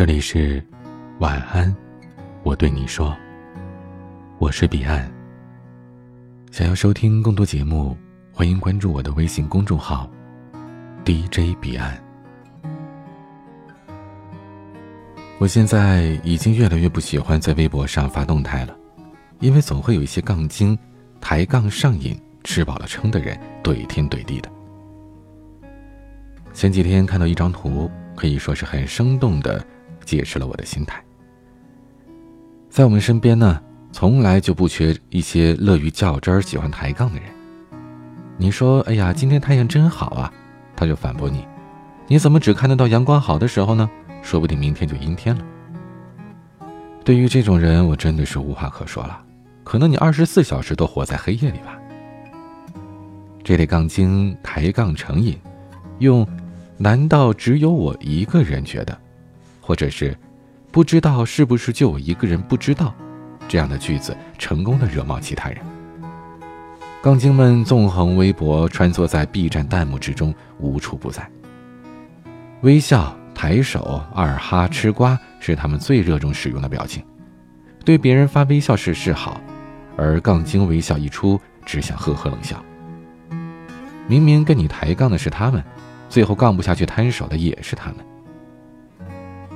这里是晚安，我对你说，我是彼岸。想要收听更多节目，欢迎关注我的微信公众号 DJ 彼岸。我现在已经越来越不喜欢在微博上发动态了，因为总会有一些杠精抬杠上瘾、吃饱了撑的人怼天怼地的。前几天看到一张图，可以说是很生动的。解释了我的心态。在我们身边呢，从来就不缺一些乐于较真儿、喜欢抬杠的人。你说：“哎呀，今天太阳真好啊！”他就反驳你：“你怎么只看得到阳光好的时候呢？说不定明天就阴天了。”对于这种人，我真的是无话可说了。可能你二十四小时都活在黑夜里吧。这类杠精抬杠成瘾，用“难道只有我一个人觉得？”或者是，不知道是不是就我一个人不知道，这样的句子成功的惹毛其他人。杠精们纵横微博，穿梭在 B 站弹幕之中，无处不在。微笑、抬手、二哈、吃瓜是他们最热衷使用的表情。对别人发微笑是示好，而杠精微笑一出，只想呵呵冷笑。明明跟你抬杠的是他们，最后杠不下去摊手的也是他们。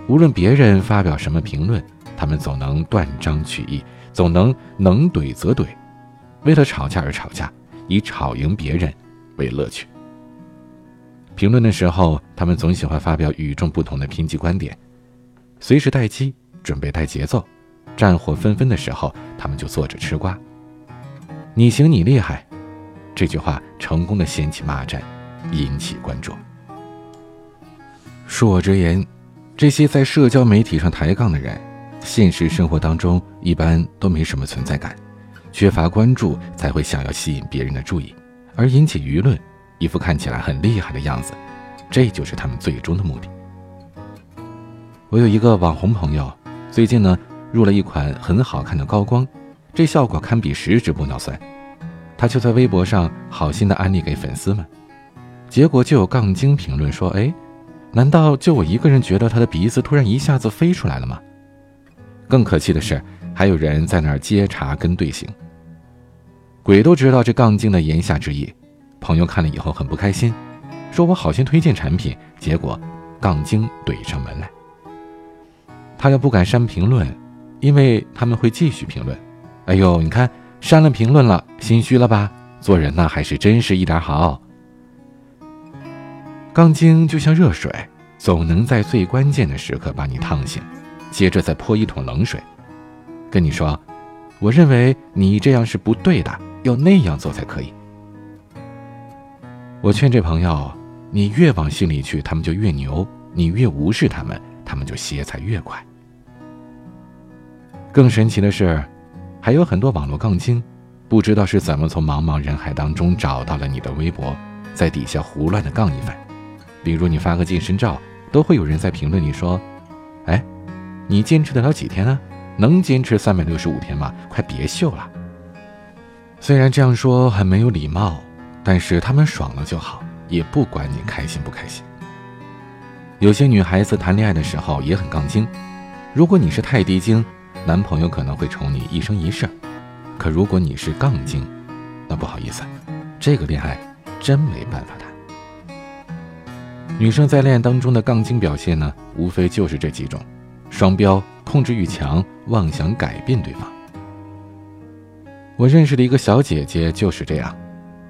无论别人发表什么评论，他们总能断章取义，总能能怼则怼，为了吵架而吵架，以吵赢别人为乐趣。评论的时候，他们总喜欢发表与众不同的评级观点，随时待机，准备带节奏。战火纷纷的时候，他们就坐着吃瓜。你行你厉害，这句话成功的掀起骂战，引起关注。恕我直言。这些在社交媒体上抬杠的人，现实生活当中一般都没什么存在感，缺乏关注才会想要吸引别人的注意，而引起舆论，一副看起来很厉害的样子，这就是他们最终的目的。我有一个网红朋友，最近呢入了一款很好看的高光，这效果堪比十指玻尿酸，他就在微博上好心的安利给粉丝们，结果就有杠精评论说：“哎。”难道就我一个人觉得他的鼻子突然一下子飞出来了吗？更可气的是，还有人在那儿接茬跟队形。鬼都知道这杠精的言下之意。朋友看了以后很不开心，说我好心推荐产品，结果杠精怼上门来。他又不敢删评论，因为他们会继续评论。哎呦，你看删了评论了，心虚了吧？做人呢，还是真是一点好。杠精就像热水，总能在最关键的时刻把你烫醒，接着再泼一桶冷水，跟你说：“我认为你这样是不对的，要那样做才可以。”我劝这朋友，你越往心里去，他们就越牛；你越无视他们，他们就歇菜越快。更神奇的是，还有很多网络杠精，不知道是怎么从茫茫人海当中找到了你的微博，在底下胡乱的杠一番。比如你发个健身照，都会有人在评论里说：“哎，你坚持得了几天啊？能坚持三百六十五天吗？快别秀了。”虽然这样说很没有礼貌，但是他们爽了就好，也不管你开心不开心。有些女孩子谈恋爱的时候也很杠精，如果你是太低精，男朋友可能会宠你一生一世；可如果你是杠精，那不好意思，这个恋爱真没办法谈。女生在恋爱当中的杠精表现呢，无非就是这几种：双标、控制欲强、妄想改变对方。我认识的一个小姐姐就是这样，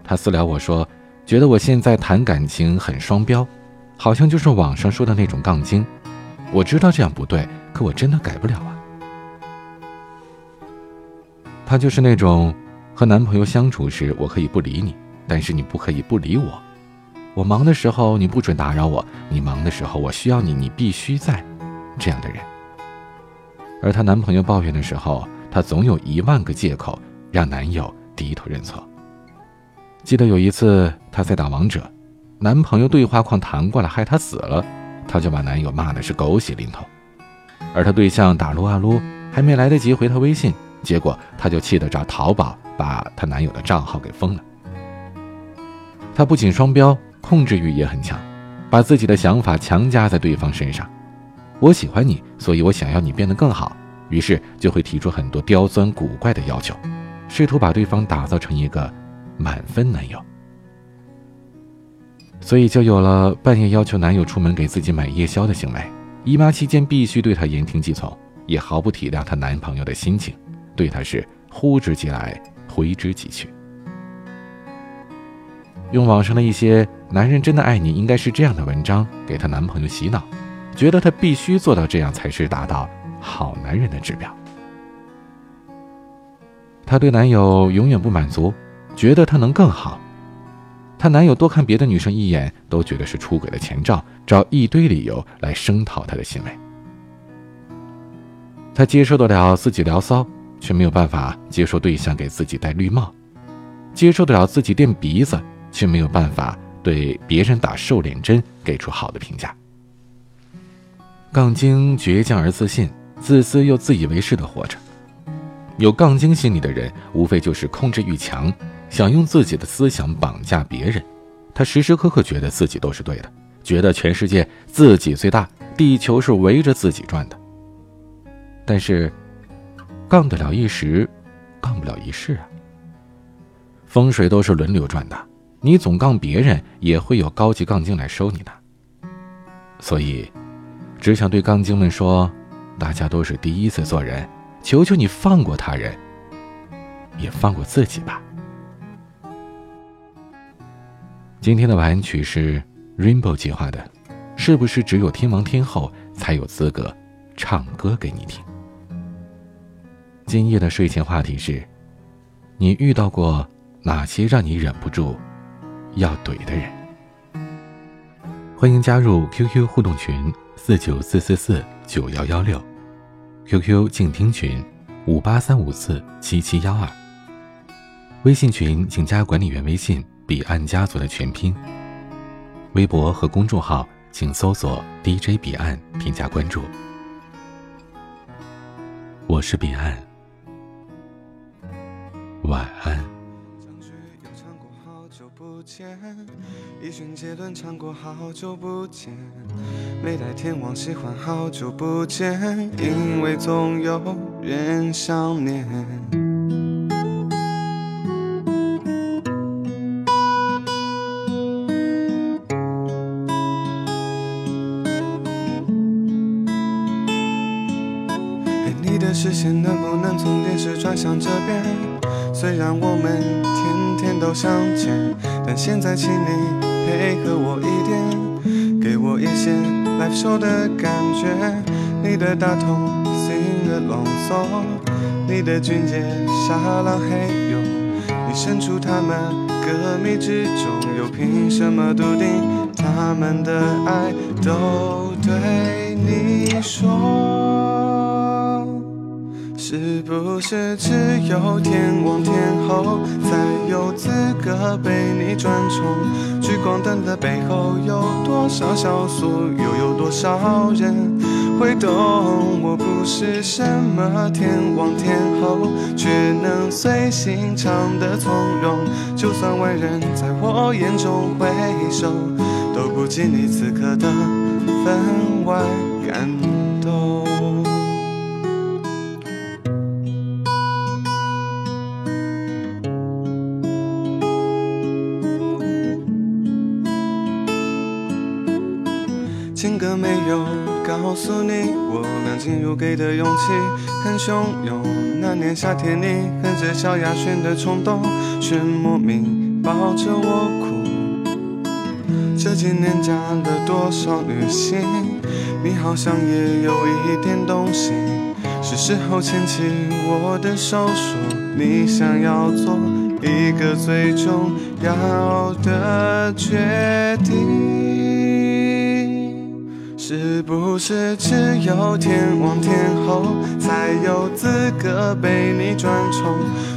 她私聊我说，觉得我现在谈感情很双标，好像就是网上说的那种杠精。我知道这样不对，可我真的改不了啊。她就是那种，和男朋友相处时，我可以不理你，但是你不可以不理我。我忙的时候你不准打扰我，你忙的时候我需要你，你必须在，这样的人。而她男朋友抱怨的时候，她总有一万个借口让男友低头认错。记得有一次她在打王者，男朋友对话框弹过来害她死了，她就把男友骂的是狗血淋头。而她对象打撸啊撸，还没来得及回她微信，结果她就气得找淘宝把她男友的账号给封了。她不仅双标。控制欲也很强，把自己的想法强加在对方身上。我喜欢你，所以我想要你变得更好，于是就会提出很多刁钻古怪的要求，试图把对方打造成一个满分男友。所以就有了半夜要求男友出门给自己买夜宵的行为，姨妈期间必须对她言听计从，也毫不体谅她男朋友的心情，对她是呼之即来，挥之即去。用网上的一些“男人真的爱你应该是这样的”文章给她男朋友洗脑，觉得她必须做到这样才是达到好男人的指标。她对男友永远不满足，觉得他能更好。她男友多看别的女生一眼，都觉得是出轨的前兆，找一堆理由来声讨她的行为。她接受得了自己聊骚，却没有办法接受对象给自己戴绿帽；接受得了自己垫鼻子。却没有办法对别人打瘦脸针给出好的评价。杠精倔强而自信，自私又自以为是的活着。有杠精心理的人，无非就是控制欲强，想用自己的思想绑架别人。他时时刻刻觉得自己都是对的，觉得全世界自己最大，地球是围着自己转的。但是，杠得了一时，杠不了一世啊。风水都是轮流转的。你总杠别人，也会有高级杠精来收你的。所以，只想对杠精们说：大家都是第一次做人，求求你放过他人，也放过自己吧。今天的晚安曲是 Rainbow 计划的，是不是只有天王天后才有资格唱歌给你听？今夜的睡前话题是：你遇到过哪些让你忍不住？要怼的人，欢迎加入 QQ 互动群四九四四四九幺幺六，QQ 静听群五八三五四七七幺二，微信群请加管理员微信彼岸家族的全拼，微博和公众号请搜索 DJ 彼岸添加关注。我是彼岸，晚安。久不见一瞬间顿唱过好久不见，没带天王喜欢好久不见，因为总有人想念。你的视线能不能从电视转向这边？虽然我们天天都相见，但现在请你。配合我一点，给我一些 live show 的感觉。你的大同 sing a song，你的俊杰沙朗嘿哟，你身处他们歌迷之中，又凭什么笃定他们的爱都对你说？是不是只有天王天后才有资格被你专宠？聚光灯的背后有多少小苏，又有多少人会懂？我不是什么天王天后，却能随心唱的从容。就算万人在我眼中回首，都不及你此刻的分外告诉你，我俩进入给的勇气很汹涌。那年夏天，你哼着萧亚轩的冲动，却莫名抱着我哭。这几年加了多少女星，你好像也有一点动心。是时候牵起我的手，说你想要做一个最重要的决定。是不是只有天王天后才有资格被你专宠？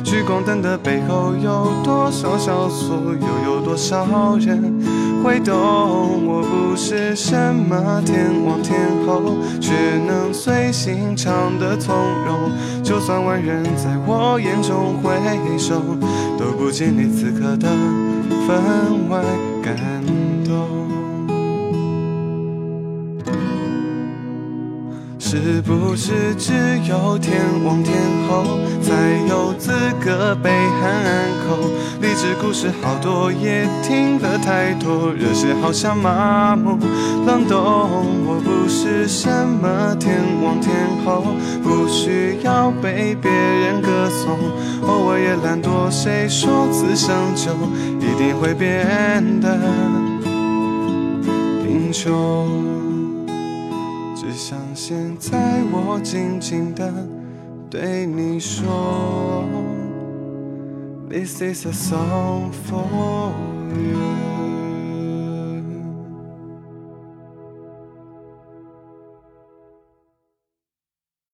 聚光灯的背后有多少小苏，又有多少人会懂？我不是什么天王天后，却能随心唱的从容。就算万人在我眼中回首，都不及你此刻的分外感动。是不是只有天王天后才有资格被喊口？励志故事好多，也听得太多，热血好像麻木冷冻。我不是什么天王天后，不需要被别人歌颂，偶尔也懒惰。谁说此生就一定会变得贫穷？只想现在我静静的对你说，This is a song for you。